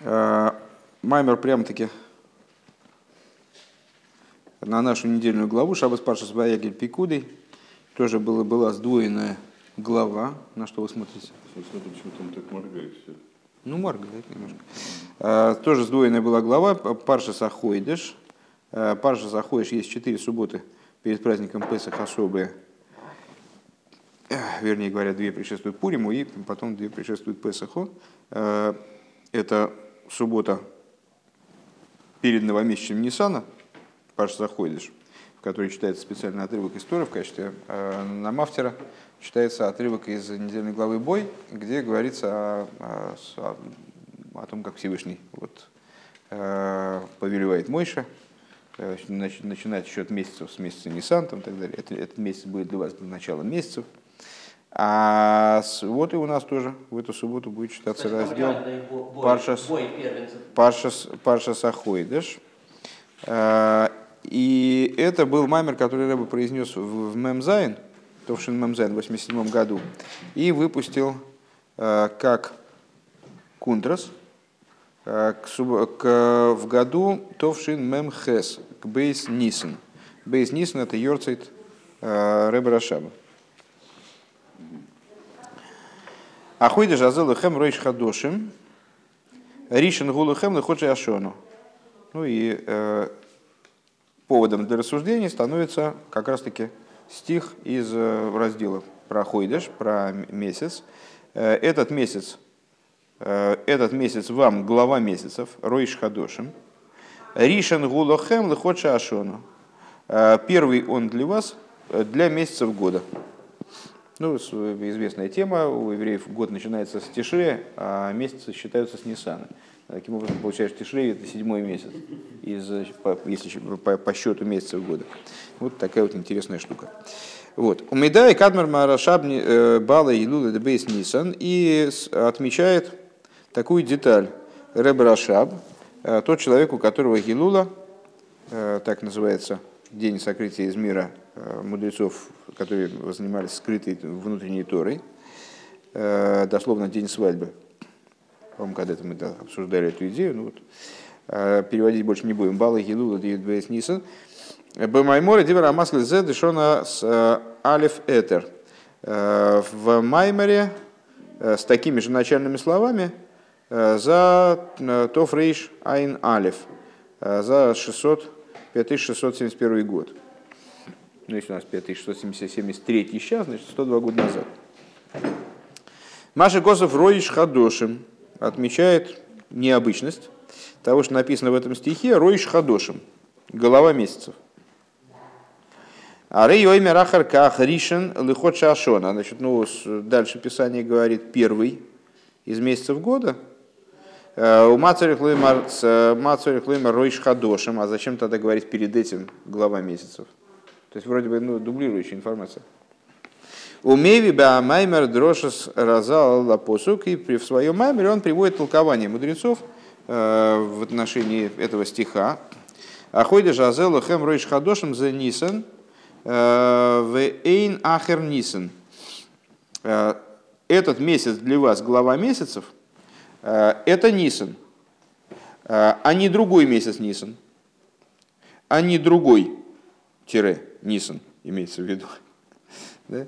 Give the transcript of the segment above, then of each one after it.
Маймер прям-таки на нашу недельную главу Шабас Пашас Баягель Пикудой тоже было, была сдвоенная глава. На что вы смотрите? Смотрите, почему там так моргает все. Ну, моргает немножко. А, тоже сдвоенная была глава Парша Сахойдеш. А, Парша Сахойдеш есть четыре субботы перед праздником Песах особые. Вернее говоря, две предшествуют Пуриму и потом две предшествуют Песаху. А, это суббота перед новомесячным Ниссана, Паш Заходишь, в которой читается специальный отрывок истории в качестве э, намафтера, читается отрывок из недельной главы «Бой», где говорится о, о, о том, как Всевышний вот, э, повелевает Мойша, э, начинать счет месяцев с месяца Ниссан и так далее. Это, этот месяц будет для вас началом месяцев. А вот и у нас тоже в эту субботу будет читаться Кстати, раздел бой, Паршас, бой. Паршас, Паршас Ахойдеш. А, И это был маймер, который Рэба произнес в в Мемзайн, Товшин Мемзайн в 87 году, и выпустил а, как Кунтрас а, к, к- в году Товшин Мемхес, к Бейс Нисон. Бейс Нисон это Йорцайт Рэба Рашаба. Ахойда жазел хэм ройш хадошим, ришен гулу хэм лыходжи ашону. Ну и э, поводом для рассуждений становится как раз-таки стих из э, раздела про Хойдеш, про месяц. Э, этот месяц, э, этот месяц вам глава месяцев, ройш хадошим, ришен гулу хэм лыходжи ашону. Первый он для вас, для месяцев года. Ну, с- известная тема, у евреев год начинается с Тишре, а месяцы считаются с Ниссана. Таким образом, получаешь Тишре это седьмой месяц, из, по, если по, по счету месяцев года. Вот такая вот интересная штука. Вот. У Медая Кадмар Марашаб э, Бала Илула Дебейс Нисан и отмечает такую деталь. Реб Рашаб, э, тот человек, у которого Гилула, э, так называется, день сокрытия из мира э, мудрецов, которые занимались скрытой внутренней Торой, э, дословно день свадьбы. По-моему, когда-то мы да, обсуждали эту идею, ну вот, э, переводить больше не будем. Бала Гилула Диедбейс Нисан. Бемайморе Дивера Масле Зе Дешона с э, Алиф Этер. Э, В Майморе э, с такими же начальными словами э, за э, Тоф Рейш Айн Алиф э, за 600, 5671 год. Ну, если у нас 5673 сейчас, значит 102 года назад. Маша Косов Роиш Хадошим отмечает необычность того, что написано в этом стихе Роиш Хадошим, голова месяцев. А Рей Оймер Ахар Ках Ришен Лихот Шашона. Значит, ну, дальше Писание говорит первый из месяцев года. Э, У Мацарих Лоймар Роиш Хадошим. А зачем тогда говорить перед этим глава месяцев? То есть вроде бы ну, дублирующая информация. У Меви Маймер Дрошес Разал Лапосук, и в своем маймере он приводит толкование мудрецов э, в отношении этого стиха. Ахойда Жазелу Хэм Ройш Хадошем за Нисан в Эйн Ахер Нисан. Э, Этот месяц для вас глава месяцев, э, это Нисан, э, а не другой месяц Нисан, а не другой тире Нисан, имеется в виду.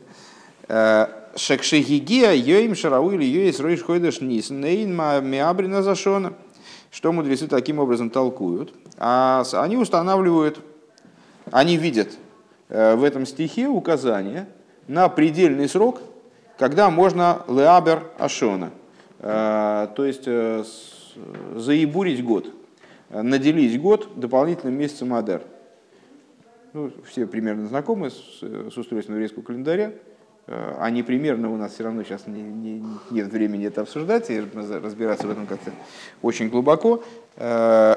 Э, Шекшегигия йоим шарау или йоис ройш хойдеш нисан нейн миабрина зашона. Что мудрецы таким образом толкуют? А они устанавливают, они видят э, в этом стихе указание на предельный срок, когда можно леабер ашона, э, то есть заебурить год, наделить год дополнительным месяцем Адар. Ну, все примерно знакомы с, с устройством еврейского календаря. Э, Они примерно у нас все равно сейчас не, не- нет времени это обсуждать и разбираться в этом как-то очень глубоко. Э,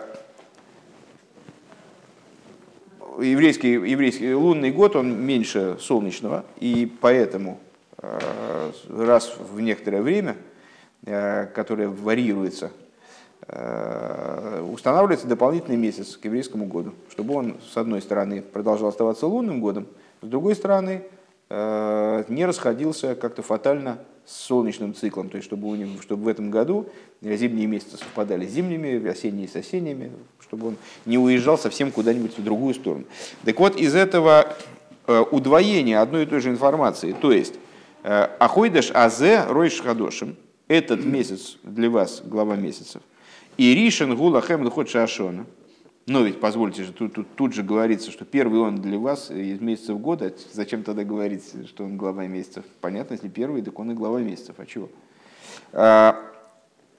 Еврейский, еврейский лунный год, он меньше солнечного, и поэтому э, раз в некоторое время, которое варьируется, устанавливается дополнительный месяц к еврейскому году, чтобы он, с одной стороны, продолжал оставаться лунным годом, с другой стороны, не расходился как-то фатально с солнечным циклом, то есть чтобы, у него, чтобы в этом году зимние месяцы совпадали с зимними, осенние с осенними, чтобы он не уезжал совсем куда-нибудь в другую сторону. Так вот, из этого удвоения одной и той же информации, то есть Ахойдеш Азе Ройш Хадошим, этот месяц для вас, глава месяцев, и Ришен Гула Хэм Лхот Шашона. Но ведь, позвольте же, тут, тут, тут же говорится, что первый он для вас из месяцев года. Зачем тогда говорить, что он глава месяцев? Понятно, если первый, так он и глава месяцев. А чего? А,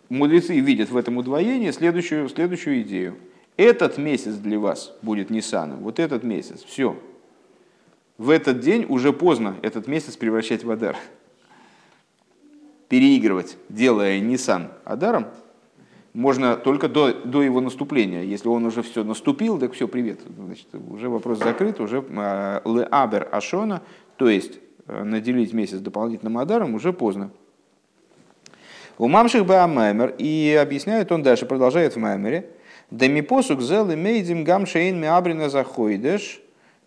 мудрецы видят в этом удвоении следующую, следующую идею. Этот месяц для вас будет Ниссаном. Вот этот месяц. Все. В этот день уже поздно этот месяц превращать в Адар. Переигрывать, делая Ниссан Адаром – можно только до, до его наступления. Если он уже все наступил, так все, привет. Значит, уже вопрос закрыт, уже а, леабер ашона, то есть э, наделить месяц дополнительным адаром уже поздно. У мамших баамаймер, и объясняет он дальше, продолжает в маймере, да ми посук зел имеидим гам шейн миабрина заходишь,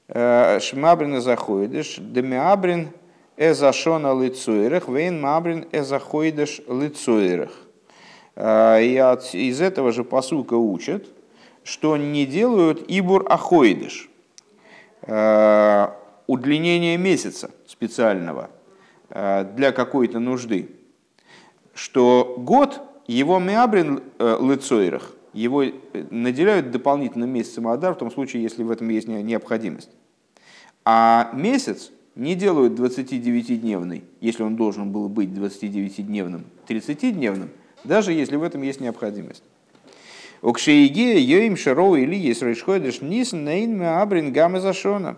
э, шмабрина заходишь, да миабрин эзашона лицуирах, вейн мабрин эзаходишь лицуирах. А, и от, из этого же посука учат, что не делают ибур ахоидыш, а, удлинение месяца специального а, для какой-то нужды, что год его меабрин э, лицойрах, его э, наделяют дополнительным месяцем Адар, в том случае, если в этом есть необходимость. А месяц не делают 29-дневный, если он должен был быть 29-дневным, 30-дневным – даже если в этом есть необходимость. Укшеиге йоим шароу или есть рейшходиш нис нейн абрин гамма зашона.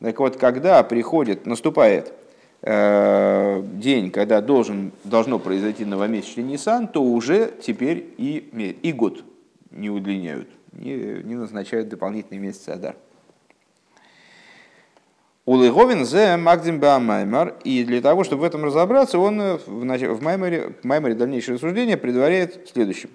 Так вот, когда приходит, наступает э, день, когда должен, должно произойти новомесячный Нисан, то уже теперь и, и год не удлиняют, не, не назначают дополнительный месяц Адар. Улыговин зе магдим маймар. И для того, чтобы в этом разобраться, он э, в, маймаре, в маймаре дальнейшее рассуждение предваряет следующим.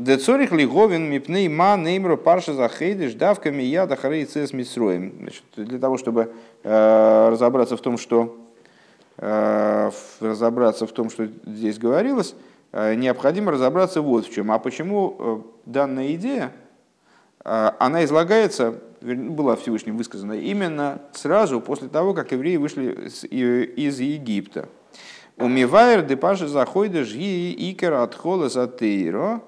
Децорих лиговин мипней ма неймро парша захейдиш давками я дахарей цес митсроем. Для того, чтобы э, разобраться в том, что э, разобраться в том, что здесь говорилось, э, необходимо разобраться вот в чем. А почему э, данная идея, э, она излагается была Всевышним высказана именно сразу после того, как евреи вышли из Египта. Умивайр депаши заходишь жги икер от хола затейро.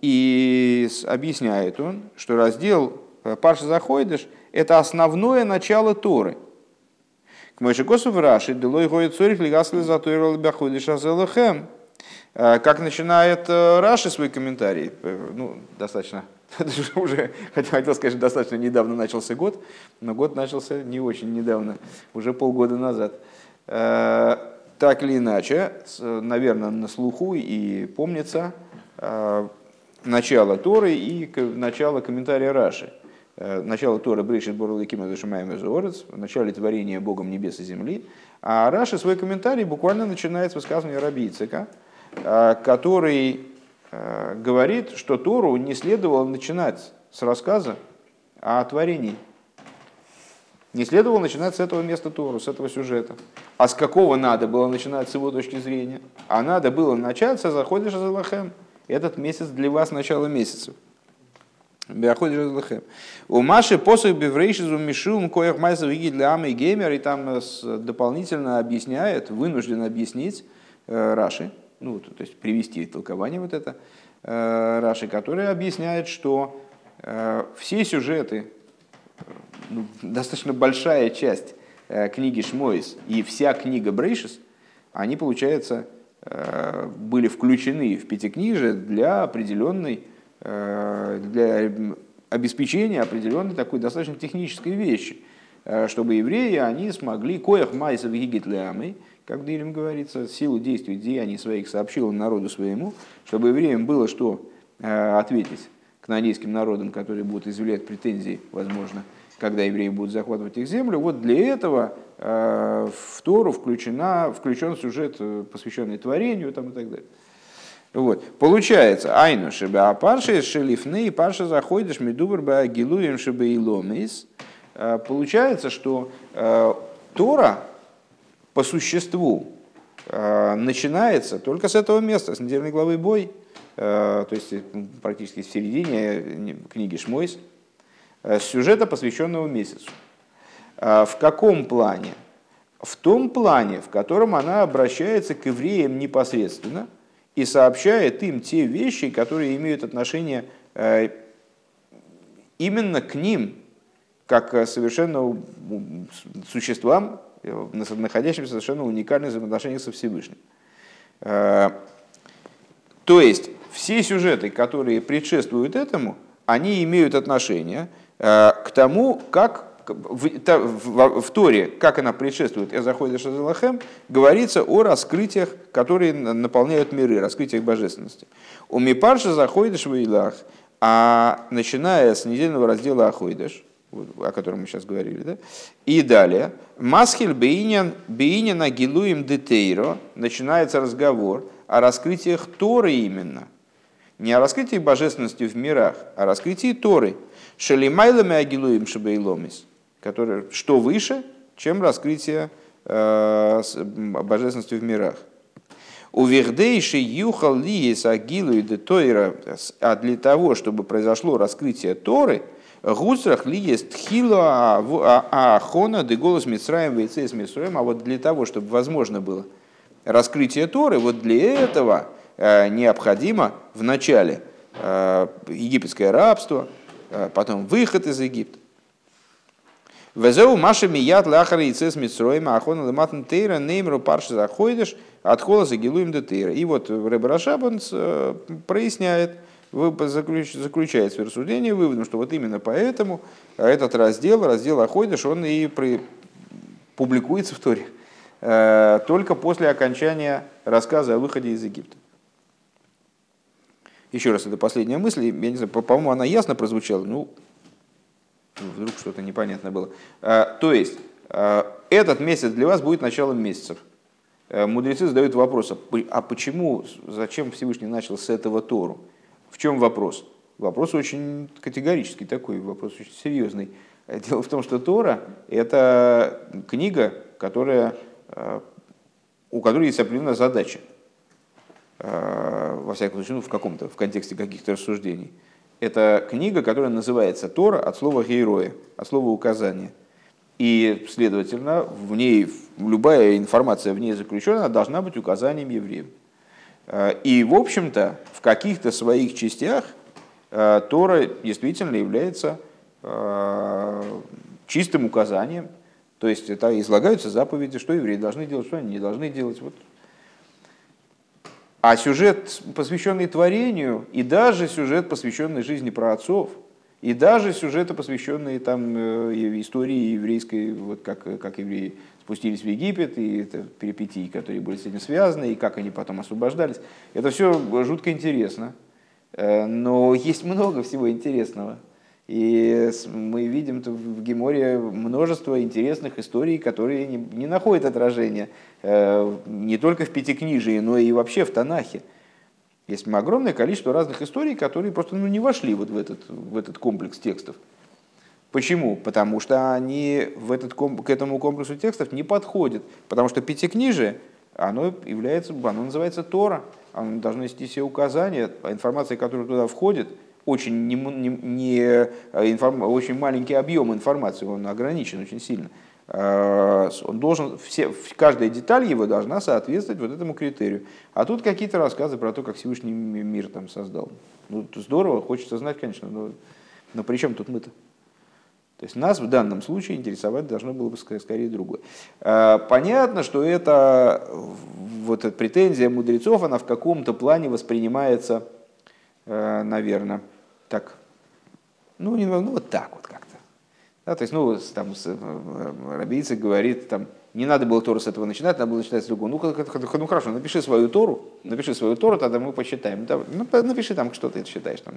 И объясняет он, что раздел э, Паша заходишь это основное начало Торы. К Мойшикосу в Раши, Делой Гоит Цорих, Лигасли Затойро Лбяходиш Азелахем. Э, как начинает э, Раши свой комментарий, ну, достаточно уже, хотел, хотел сказать, достаточно недавно начался год, но год начался не очень недавно, уже полгода назад. Э, так или иначе, наверное, на слуху и помнится э, начало Торы и начало комментария Раши. Э, начало Торы Брейшит Борлыкима Зашимаем Изуорец, в начале творения Богом небес и земли. А Раши свой комментарий буквально начинает с высказывания Раби Ицека, который Э, говорит, что Тору не следовало начинать с рассказа о творении. Не следовало начинать с этого места Тору, с этого сюжета. А с какого надо было начинать с его точки зрения? А надо было начать со заходишь за Лахем. Этот месяц для вас начало месяца. У Маши посох беврейшизу мишум коях майза для амы геймер, и там дополнительно объясняет, вынужден объяснить э, Раши, ну, то, есть привести толкование вот это э, Раши, которое объясняет, что э, все сюжеты, ну, достаточно большая часть э, книги Шмойс и вся книга Брейшис, они, получается, э, были включены в Пятикнижие для определенной, э, для обеспечения определенной такой достаточно технической вещи, э, чтобы евреи, они смогли коях майсов гигитлямы, как Дилем говорится, силу действий деяний своих сообщил он народу своему, чтобы евреям было что э, ответить к нанейским народам, которые будут изъявлять претензии, возможно, когда евреи будут захватывать их землю. Вот для этого э, в Тору включена, включен сюжет, э, посвященный творению там, и так далее. Вот. Получается, айну шебе а парши шелифны и парша заходишь медубр ба гилуем шебе и ломис. Получается, что Тора по существу начинается только с этого места, с недельной главы бой, то есть практически в середине книги Шмойс, с сюжета, посвященного месяцу. В каком плане? В том плане, в котором она обращается к евреям непосредственно и сообщает им те вещи, которые имеют отношение именно к ним, как э, совершенно существам, э, находящимся в совершенно уникальных взаимоотношениях со Всевышним. Э, то есть все сюжеты, которые предшествуют этому, они имеют отношение к тому, как в, в, в Торе, как она предшествует Эзахода Шазалахем, говорится о раскрытиях, которые наполняют миры, раскрытиях божественности. У Мипарша заходит Швейлах, а начиная с недельного раздела Ахойдеш, о котором мы сейчас говорили, да? и далее, Масхиль Бейнян Бейняна Гилуем Детейро, начинается разговор о раскрытиях Торы именно. Не о раскрытии божественности в мирах, а о раскрытии Торы. Шалимайлами Агилуем Шабейломис, который, что выше, чем раскрытие э, божественности в мирах. У Вердейши юхал лиес агилу и детойра, а для того, чтобы произошло раскрытие Торы, гусрах лиес тхила ахона де голос Мицраем вейцес Мицраем, а вот для того, чтобы возможно было раскрытие Торы, вот для этого э, необходимо в начале э, египетское рабство, э, потом выход из Египта. Везеу Маша Мият Лахара и Цес Митсроима Ахона Лематн Тейра Неймру Парша Заходишь от Холоса Гилуем Детейра. И вот Рэб Рашабан э, проясняет, заключает свое рассуждение выводом, что вот именно поэтому этот раздел, раздел Аходиш, он и при, публикуется в Торе э, только после окончания рассказа о выходе из Египта. Еще раз, это последняя мысль, я не знаю, по-моему, она ясно прозвучала, ну, вдруг что-то непонятное было. А, то есть, а, этот месяц для вас будет началом месяцев. А, мудрецы задают вопрос, а почему, зачем Всевышний начал с этого Тору? В чем вопрос? Вопрос очень категорический такой, вопрос очень серьезный. Дело в том, что Тора – это книга, которая, у которой есть определенная задача. Во всяком случае, ну, в каком-то, в контексте каких-то рассуждений – это книга, которая называется Тора от слова героя, от слова указания. И, следовательно, в ней любая информация в ней заключенная должна быть указанием евреям. Э, и, в общем-то, в каких-то своих частях э, Тора действительно является э, чистым указанием. То есть это излагаются заповеди, что евреи должны делать, что они не должны делать. Вот а сюжет, посвященный творению, и даже сюжет, посвященный жизни праотцов, и даже сюжеты, посвященные там, истории еврейской, вот как, как евреи спустились в Египет, и это перипетии, которые были с этим связаны, и как они потом освобождались. Это все жутко интересно. Э, но есть много всего интересного. И мы видим в Геморе множество интересных историй, которые не, находят отражения э, не только в Пятикнижии, но и вообще в Танахе. Есть огромное количество разных историй, которые просто ну, не вошли вот в, этот, в этот комплекс текстов. Почему? Потому что они в этот, к этому комплексу текстов не подходят. Потому что Пятикнижие, оно, является, оно называется Тора. Оно должно нести все указания, информация, которая туда входит – очень, не, не, не э, информ, очень маленький объем информации, он ограничен очень сильно. А, он должен, все, каждая деталь его должна соответствовать вот этому критерию. А тут какие-то рассказы про то, как Всевышний мир там создал. Ну, здорово, хочется знать, конечно, но, но при чем тут мы-то? То есть нас в данном случае интересовать должно было бы скорее другое. А, понятно, что это вот эта претензия мудрецов, она в каком-то плане воспринимается, э, наверное, так, ну, не, ну вот так вот как-то. Да, то есть, ну, там, э, Рабийцик говорит, там, не надо было Тору с этого начинать, надо было начинать с другого. Ну, ну хорошо, напиши свою Тору, напиши свою Тору, тогда мы посчитаем. Ну, напиши там, что ты считаешь. Там.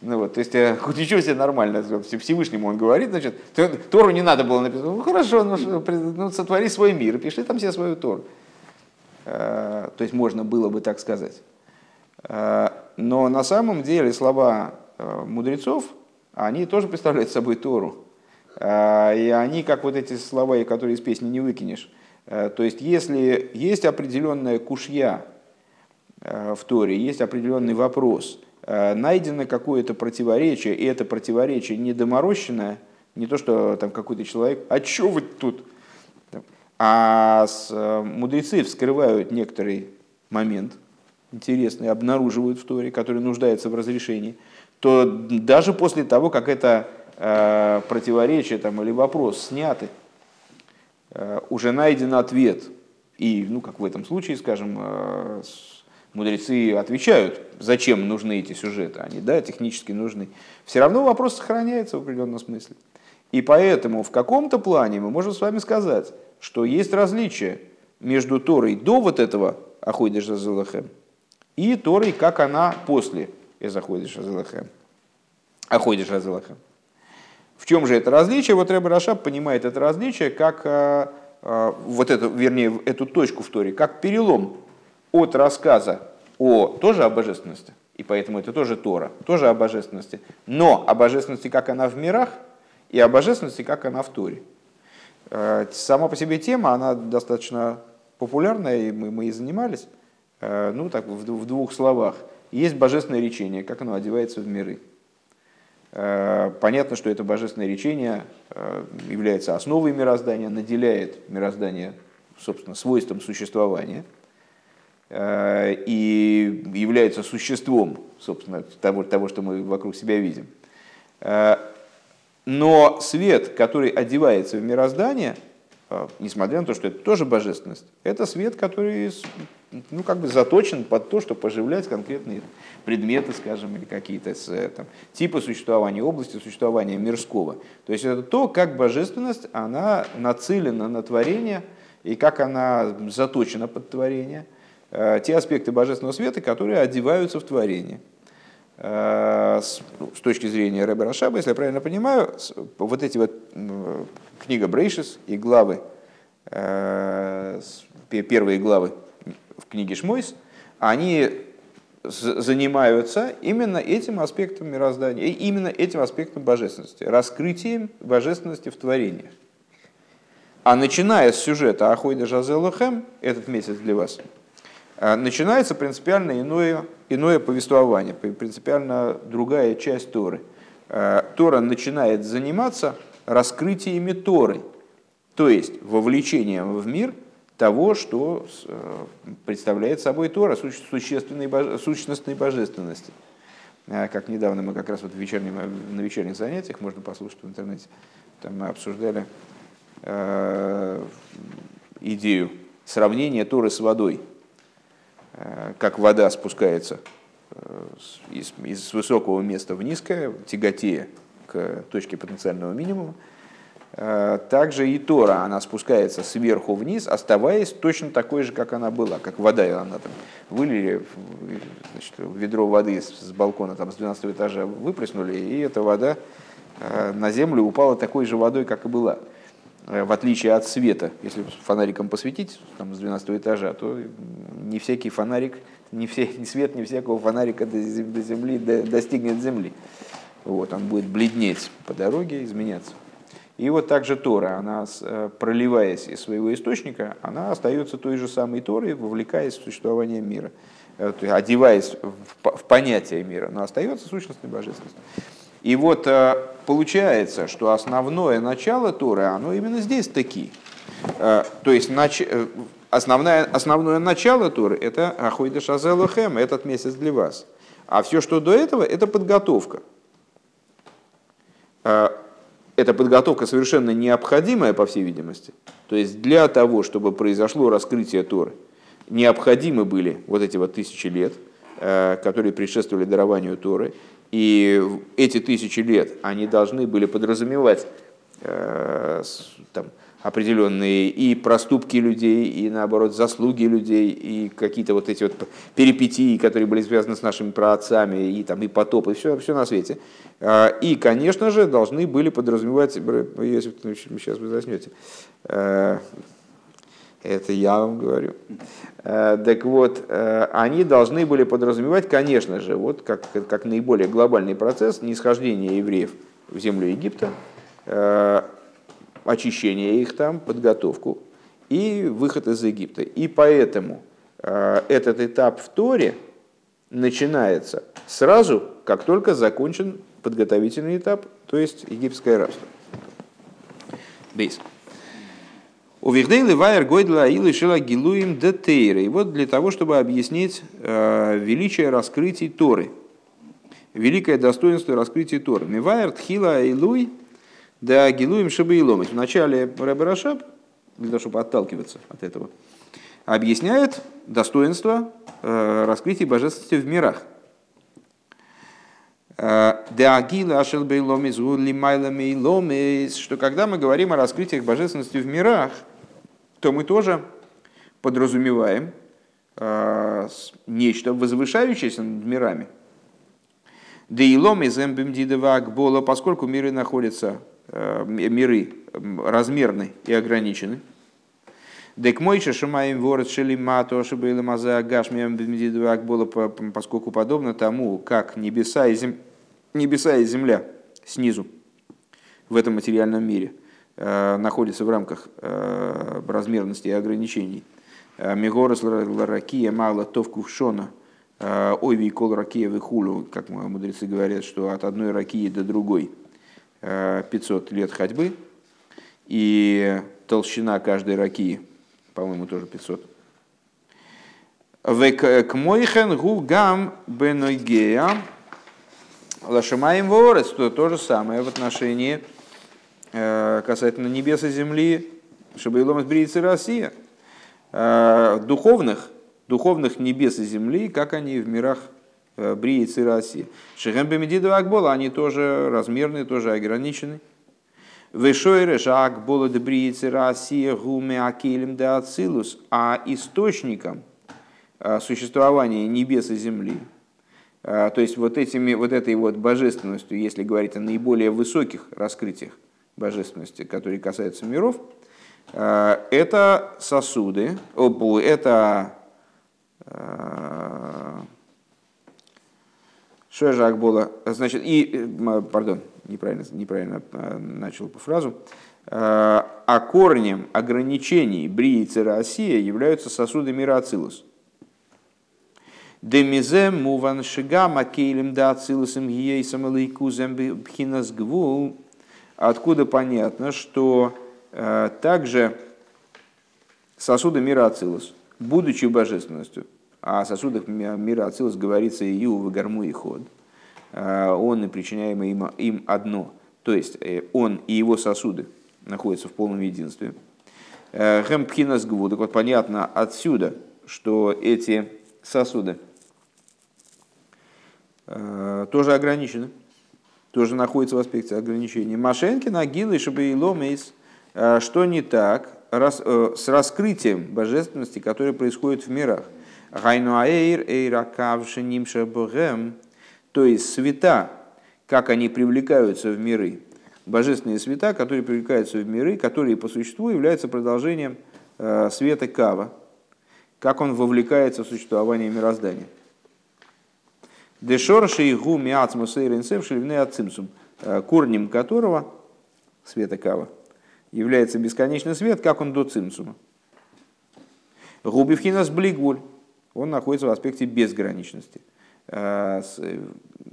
Ну, вот, то есть, э, хоть ничего себе нормально, Всевышнему он говорит, значит, Тору не надо было написать. Ну, хорошо, ну, ну сотвори свой мир, пиши там себе свою Тору. Э, то есть, можно было бы так сказать. Но на самом деле слова э, мудрецов, они тоже представляют собой Тору. Э, и они, как вот эти слова, которые из песни не выкинешь, То есть, если есть определенная кушья в Торе, есть определенный вопрос, найдено какое-то противоречие, и это противоречие недоморощенное, не то, что там какой-то человек, а что вы тут? А мудрецы вскрывают некоторый момент интересный, обнаруживают в Торе, который нуждается в разрешении, то даже после того, как это э, противоречие там, или вопрос сняты, э, уже найден ответ. И, ну, как в этом случае, скажем, э, мудрецы отвечают, зачем нужны эти сюжеты. Они, да, технически нужны. Все равно вопрос сохраняется в определенном смысле. И поэтому в каком-то плане мы можем с вами сказать, что есть различие между Торой до вот этого Ахойдеш Зазелахем и Торой, как она после Эзахойдеш Зазелахем. Ахойдеш Зазелахем. В чем же это различие? Вот Рэбе Рашаб понимает это различие как а, а, вот эту, вернее, эту точку в Торе, как перелом от рассказа о тоже о божественности, и поэтому это тоже Тора, тоже о божественности, но о божественности, как она в мирах, и о божественности, как она в Торе. Э, сама по себе тема, она достаточно популярная, и мы, мы и занимались. Э, ну, так, в, в двух словах. Есть божественное речение, как оно одевается в миры. Э, понятно, что это божественное речение является основой мироздания, наделяет мироздание, собственно, свойством существования и является существом, собственно, того, того, что мы вокруг себя видим. Но свет, который одевается в мироздание, а, несмотря на то, что это тоже божественность, это свет, который ну, как бы заточен под то, чтобы поживлять конкретные предметы, скажем, или какие-то э, там, типы существования, области существования мирского. То есть это то, как божественность, она нацелена на творение, и как она заточена под творение, э, те аспекты божественного света, которые одеваются в творение. Э, ну, с, точки зрения Рэбе Рашаба, если я правильно понимаю, вот эти вот книга Брейшис и главы, э, первые главы в книге Шмойс, они занимаются именно этим аспектом мироздания, именно этим аспектом божественности, раскрытием божественности в творениях. А начиная с сюжета Ахойда Жазелухем, этот месяц для вас, э, начинается принципиально иное иное повествование, принципиально другая часть Торы. Э, Тора начинает заниматься раскрытиями Торы, то есть вовлечением в мир того, что э, представляет собой Тора, существенной, сущностной божественности. Э, как недавно мы как раз вот вечернем, на вечерних занятиях, можно послушать в интернете, там мы обсуждали э, идею сравнения Торы с водой. Э, как вода спускается э, из, из высокого места в низкое, тяготея к точке потенциального минимума, э, также и Тора, она спускается сверху вниз, оставаясь точно такой же, как она была, как вода, она там вылили, значит, ведро воды с балкона там, с 12 этажа выплеснули, и эта вода на землю упала такой же водой, как и была. Э, в отличие от света, если фонариком посветить там, с 12 этажа, то не всякий фонарик, не, все, не свет не всякого фонарика до, земли до, достигнет земли. Вот, он будет бледнеть по дороге, изменяться. И вот также Тора, она, э, проливаясь из своего источника, она остается той же самой Торой, вовлекаясь в существование мира, э, одеваясь в понятие мира, но остается сущностной божественностью. И вот э, получается, что основное начало Торы, оно именно здесь таки. Э, то есть нач... Э, основное, основное начало Торы – это Ахойда Шазелухем, этот месяц для вас. А все, что до этого, это подготовка. Это подготовка совершенно необходимая, по всей видимости. То есть для того, чтобы произошло раскрытие Торы, необходимы были вот эти вот тысячи лет, которые предшествовали дарованию Торы, и эти тысячи лет они должны были подразумевать э, там, определенные и проступки людей, и наоборот заслуги людей, и какие-то вот эти вот перипетии, которые были связаны с нашими праотцами, и, там, и потоп, и все, все на свете. Э, и, конечно же, должны были подразумевать, если сейчас вы заснете, это я вам говорю. Э, так вот, э, они должны были подразумевать, конечно же, вот как, как наиболее глобальный процесс нисхождения евреев в землю Египта, э, очищение их там, подготовку. и выход из Египта. И поэтому этот этап в Торе начинается сразу, как только закончен подготовительный этап, то есть египетское рабство. Бейс. У Вихдейли Вайер Гойдла Илы Шила Гилуим Детейры. И вот для того, чтобы объяснить э, величие раскрытий Торы. Великое достоинство раскрытия Торы. Мивайер Тхила Илуй да Гилуим Шабаилом. В начале Рэбе Рашаб, для того, чтобы отталкиваться от этого, объясняет достоинство э, раскрытия божественности в мирах. Что когда мы говорим о раскрытиях божественности в мирах, то мы тоже подразумеваем э, нечто возвышающееся над мирами. Да и лом из Акбола, поскольку миры находятся, э, миры размерны и ограничены. Дек мой шамаем ворот шелимато шибейла маза гашмием Акбола, поскольку подобно тому, как небеса и, зем... небеса и земля снизу в этом материальном мире – Э, находится в рамках э, размерности и ограничений. Э, Мегорос ларакия мало тов кувшона, ойви кол ракия вихулю, как мудрецы говорят, что от одной ракии до другой 500 лет ходьбы, и толщина каждой ракии, по-моему, тоже 500. Век мойхен гу гам бенойгея лашамаем ворец, то то же самое в отношении Э, касательно небес и земли, чтобы Илом избриется Россия, э, духовных, духовных небес и земли, как они в мирах э, Бриицы России. Шехем Бемедиду Акбола, они тоже размерные, тоже ограничены. Вешойре Акбола де Бриицы Россия гуме акелем де Ацилус, а источником существования небес и земли, то есть вот, этими, вот этой вот божественностью, если говорить о наиболее высоких раскрытиях, божественности, которые касаются миров, э, это сосуды, это э, что же было, значит, и, э, пардон, неправильно, неправильно начал по фразу, а корнем ограничений Брии Россия являются сосуды мира Ацилус. Демизе муван шигама кейлем да ацилусом гиейсам лейкузем бхинас гвул откуда понятно, что э, также сосуды мира Ацилус, будучи божественностью, о сосудах мира Ацилус говорится и в Гарму и Ход, э, он и причиняемый им, им одно, то есть э, он и его сосуды находятся в полном единстве. Гэмпхинас гву, так вот понятно отсюда, что эти сосуды тоже ограничены тоже находится в аспекте ограничения. Машенки, Нагилы, Шабаиломейс, э, что не так э, с раскрытием божественности, которое происходит в мирах. Гайнуаэйр, Эйракавшиним Шабогем, то есть света, как они привлекаются в миры. Божественные света, которые привлекаются в миры, которые по существу являются продолжением э, света Кава, как он вовлекается в существование мироздания. Дешорши и гу миацму сейренсев шельвны ацимсум, э, корнем которого, света кава, является бесконечный свет, как он до цимсума. Губивхинас блигвуль, он находится в аспекте безграничности. Э,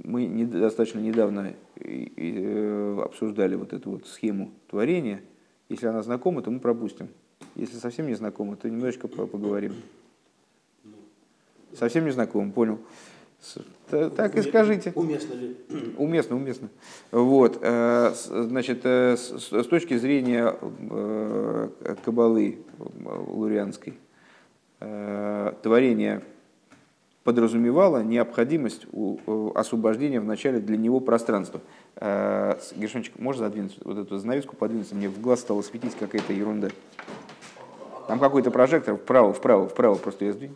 мы достаточно недавно э, обсуждали вот эту вот схему творения. Если она знакома, то мы пропустим. Если совсем не знакома, то немножечко поговорим. Совсем не знакома, понял. Так и скажите. Уместно ли? Уместно, уместно. Вот, э, значит, э, с точки зрения э, кабалы лурианской, творение подразумевало необходимость освобождения вначале для него пространства. Гершончик, можешь задвинуть вот эту занавеску, подвинуться? Мне в глаз стало светить какая-то ерунда. Там какой-то прожектор вправо, вправо, вправо просто я сдвину.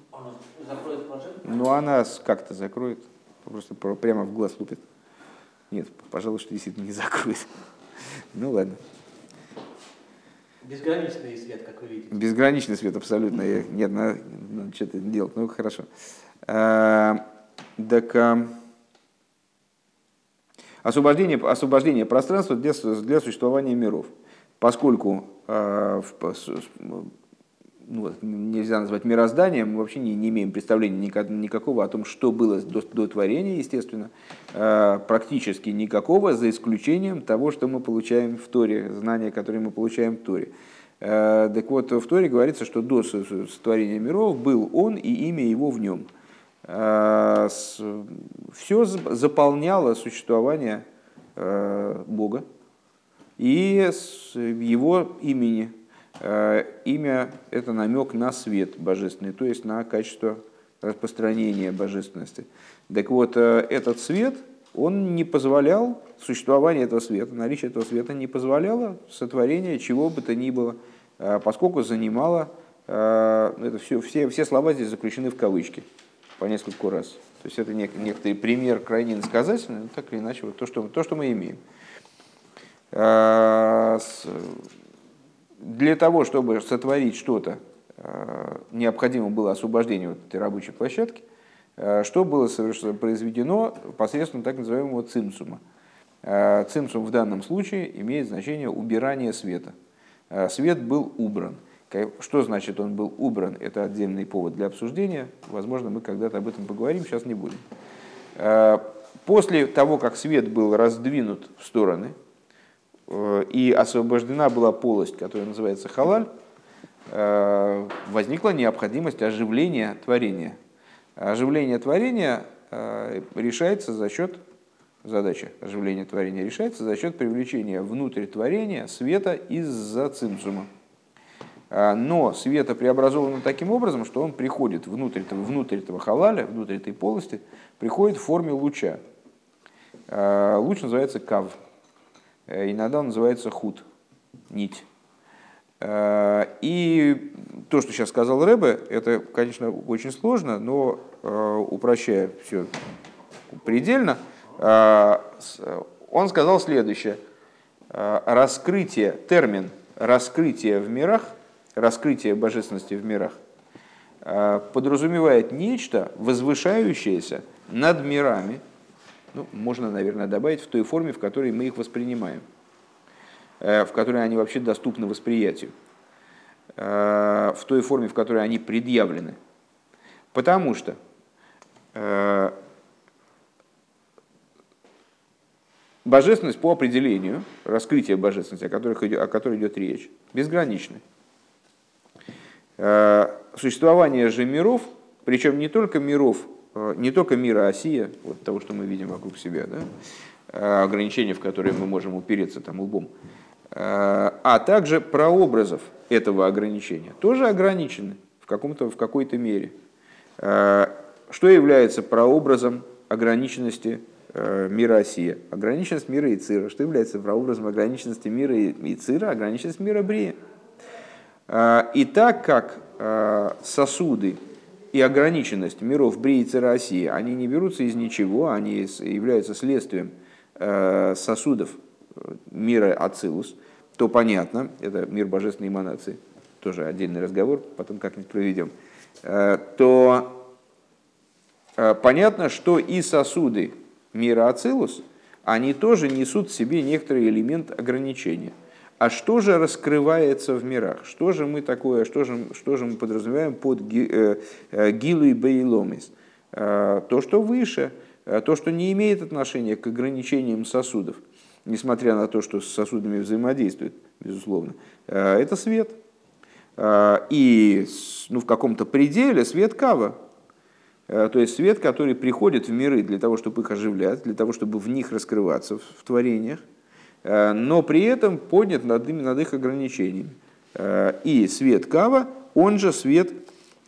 Прожектор? Ну, она как-то закроет. Просто прямо в глаз лупит. Нет, пожалуй, что действительно не закроет. Ну ладно. Безграничный свет, как вы видите. Безграничный свет, абсолютно. Нет, надо, надо что-то делать. Ну, хорошо. А, так, а, освобождение, освобождение пространства для, для существования миров. Поскольку а, в, ну, нельзя назвать мирозданием, мы вообще не, не имеем представления никакого о том, что было до, до творения, естественно, э, практически никакого, за исключением того, что мы получаем в Торе, знания, которые мы получаем в Торе. Э, так вот, в Торе говорится, что до сотворения миров был он и имя его в нем. Все заполняло существование Бога и его имени – Э, имя – это намек на свет божественный, то есть на качество распространения божественности. Так вот, э, этот свет, он не позволял, существование этого света, наличие этого света не позволяло сотворение чего бы то ни было, э, поскольку занимало, это все, все, все слова здесь заключены в кавычки по нескольку раз. То есть это некоторый пример крайне иносказательный, но так или иначе, вот то, что, то, что мы имеем для того, чтобы сотворить что-то, э, необходимо было освобождение вот этой рабочей площадки, э, что было произведено посредством так называемого цимсума. Э, цимсум в данном случае имеет значение убирания света. Свет был убран. Что значит он был убран? Это отдельный повод для обсуждения. Возможно, мы когда-то об этом поговорим, сейчас не будем. После того, как свет был раздвинут в стороны, и освобождена была полость, которая называется халаль, э, возникла необходимость оживления творения. Оживление творения э, решается за счет задача оживления творения решается за счет привлечения внутрь творения света из-за цимсума. Но света преобразовано таким образом, что он приходит внутрь этого, внутрь этого халаля, внутрь этой полости, приходит в форме луча. Луч называется кав. Э, иногда он называется худ, нить. Э, и то, что сейчас сказал Рэбе, это, конечно, очень сложно, но э, упрощая все предельно, он сказал следующее. Раскрытие, термин раскрытие в мирах, раскрытие божественности в мирах, подразумевает нечто, возвышающееся над мирами, ну, можно, наверное, добавить в той форме, в которой мы их воспринимаем, э, в которой они вообще доступны восприятию, э, в той форме, в которой они предъявлены. Потому что э, божественность по определению, раскрытие божественности, о, которых, о которой идет речь, безгранична. Существование же миров, причем не только миров не только мира Осия, вот того, что мы видим вокруг себя, да, э, ограничения, в которые мы можем упереться там лбом, э, а также прообразов этого ограничения, тоже ограничены в, каком-то, в какой-то мере. Что является прообразом ограниченности мира Осия? Ограниченность мира Ицира. Что является прообразом ограниченности мира Ицира? Ограниченность мира Брия. И так как сосуды и ограниченность миров Бриицы России, они не берутся из ничего, они являются следствием э, сосудов э, мира Ацилус, то понятно, это мир божественной эманации, тоже отдельный разговор, потом как-нибудь проведем, э, то понятно, что и сосуды мира Ацилус, они тоже несут в себе некоторый элемент ограничения – а что же раскрывается в мирах? Что же мы такое, что же, что же мы подразумеваем под э, э, гилу и бейломис? Э, то, что выше, то, что не имеет отношения к ограничениям сосудов, несмотря на то, что с сосудами взаимодействует, безусловно, это свет. И ну, в каком-то пределе свет кава, то есть свет, который приходит в миры для того, чтобы их оживлять, для того, чтобы в них раскрываться в творениях, но при этом поднят над, над их ограничениями. Э, и свет Кава, он же свет,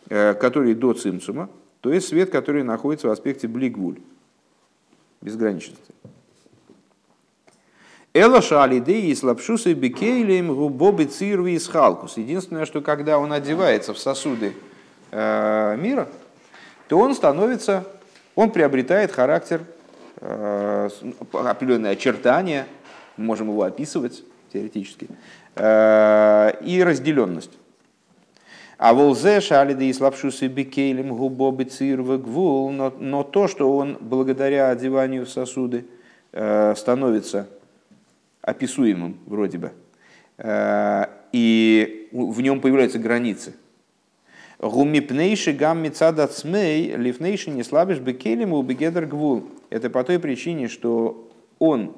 э, который до цимцума, то есть свет, который находится в аспекте блигвуль, безграничности. Эла шалидеи и слабшусы бекейлем губоби цирви и схалкус. Единственное, что когда он одевается в сосуды мира, то он становится, он приобретает характер, определенные очертания – можем его описывать теоретически, э, и разделенность. А волзе шалиды и слабшусы бикейлем губоби гвул, но, то, что он благодаря одеванию в сосуды э, становится описуемым вроде бы, э, и в нем появляются границы, Гумипнейши гам мецада цмей лифнейши не слабишь бекелему убегедр гвул. Это по той причине, что он,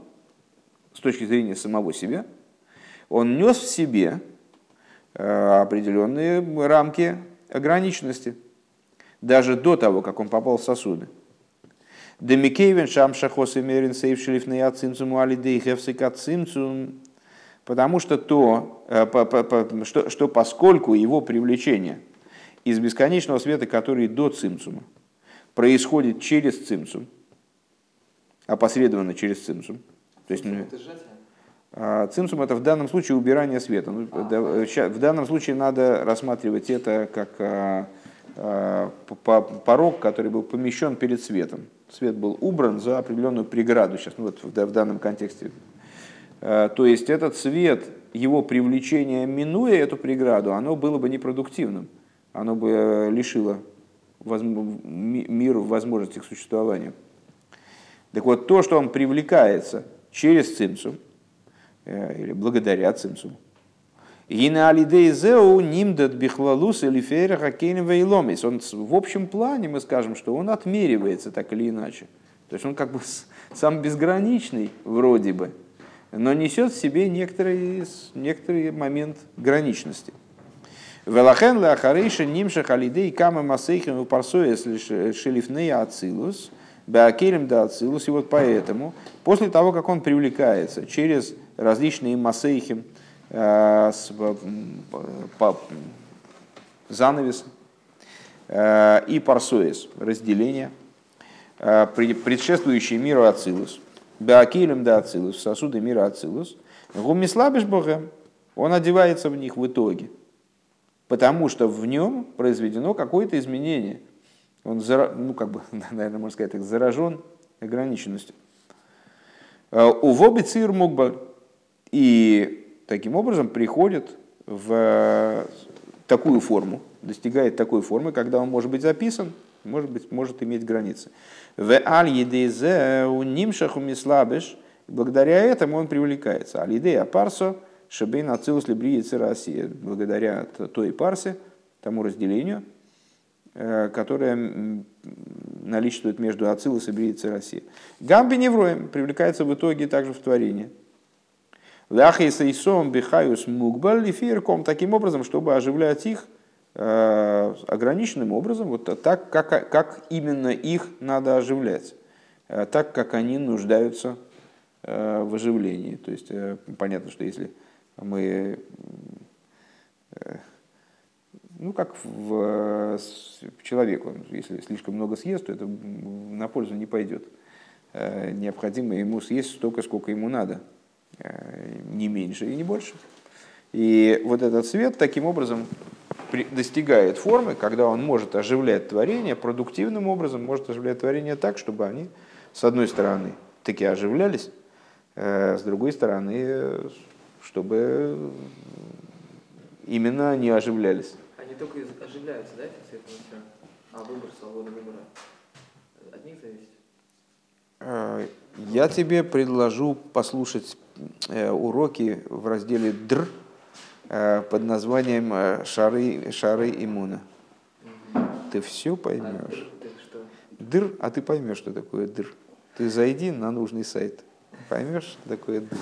точки зрения самого себя, он нес в себе э, определенные рамки ограниченности, даже до того, как он попал в сосуды. Демикейвен шам шахос имерин сейв шлифный ацимцум алидей хевсика цимцум. Потому что то, э, что, что поскольку его привлечение – из бесконечного света, который до цимцума, происходит через цимцум, опосредованно через цимцум. То есть, ну, а, цимцум это в данном случае убирание света. Ну, а, в данном случае надо рассматривать это как а, порог, который был помещен перед светом. Свет был убран за определенную преграду сейчас, ну, вот в данном контексте. То есть этот свет, его привлечение, минуя эту преграду, оно было бы непродуктивным оно бы э, лишило мир возможности к существованию. Так вот, то, что он привлекается через цимцу, э, или благодаря цимцу, Гина алидейзеу нимдат бихлалус или фейраха кейнвейломис. Он в общем плане, мы скажем, что он отмеривается так или иначе. То есть он как бы сам безграничный вроде бы, но несет в себе некоторый, некоторый момент граничности. Велахен лахарейша нимшах алидей кама масейхим и парсоес шелифнея ацилус, беакелем да ацилус. И вот поэтому, после того, как он привлекается через различные масейхим, э, занавес э, и парсоес, разделение, э, предшествующие миру Ацилус, Беакилем да Ацилус, сосуды мира Ацилус, Гумислабиш Богем, он одевается в них в итоге – потому что в нем произведено какое-то изменение. Он, ну, как бы, наверное, можно сказать, заражен ограниченностью. Э, у Вобицир Мукбар. И таким образом приходит в такую форму, достигает такой формы, когда он может быть записан, может, быть, может иметь границы. В аль у нимшаху мислабеш, благодаря этому он привлекается. Аль едея парсо – Шебейн Ацилус Либриицы Россия, благодаря той парсе, тому разделению, э, которое наличествует между Ацилус и Бриицей России. Гамби Невроем привлекается в итоге также в творение. Лахейса и Сом Бихаюс Мукбаль Фирком таким образом, чтобы оживлять их э, ограниченным образом, вот так, как, как именно их надо оживлять, э, так, как они нуждаются в оживлении. То есть понятно, что если мы, ну как в, человеку, если слишком много съест, то это на пользу не пойдет. Э, необходимо ему съесть столько, сколько ему надо, э, не меньше и не больше. И вот этот свет таким образом достигает формы, когда он может оживлять творение продуктивным образом, может оживлять творение так, чтобы они, с одной стороны, таки оживлялись, с другой стороны, чтобы именно они оживлялись. Они только оживляются, да, после этого все? А выбор, свобода выбора от них зависит? А, я тебе предложу послушать э, уроки в разделе «Др» э, под названием э, «Шары, шары иммуна». Ты все поймешь. А дыр, а ты поймешь, что такое дыр. Ты зайди на нужный сайт. Поймешь, что такое дыр.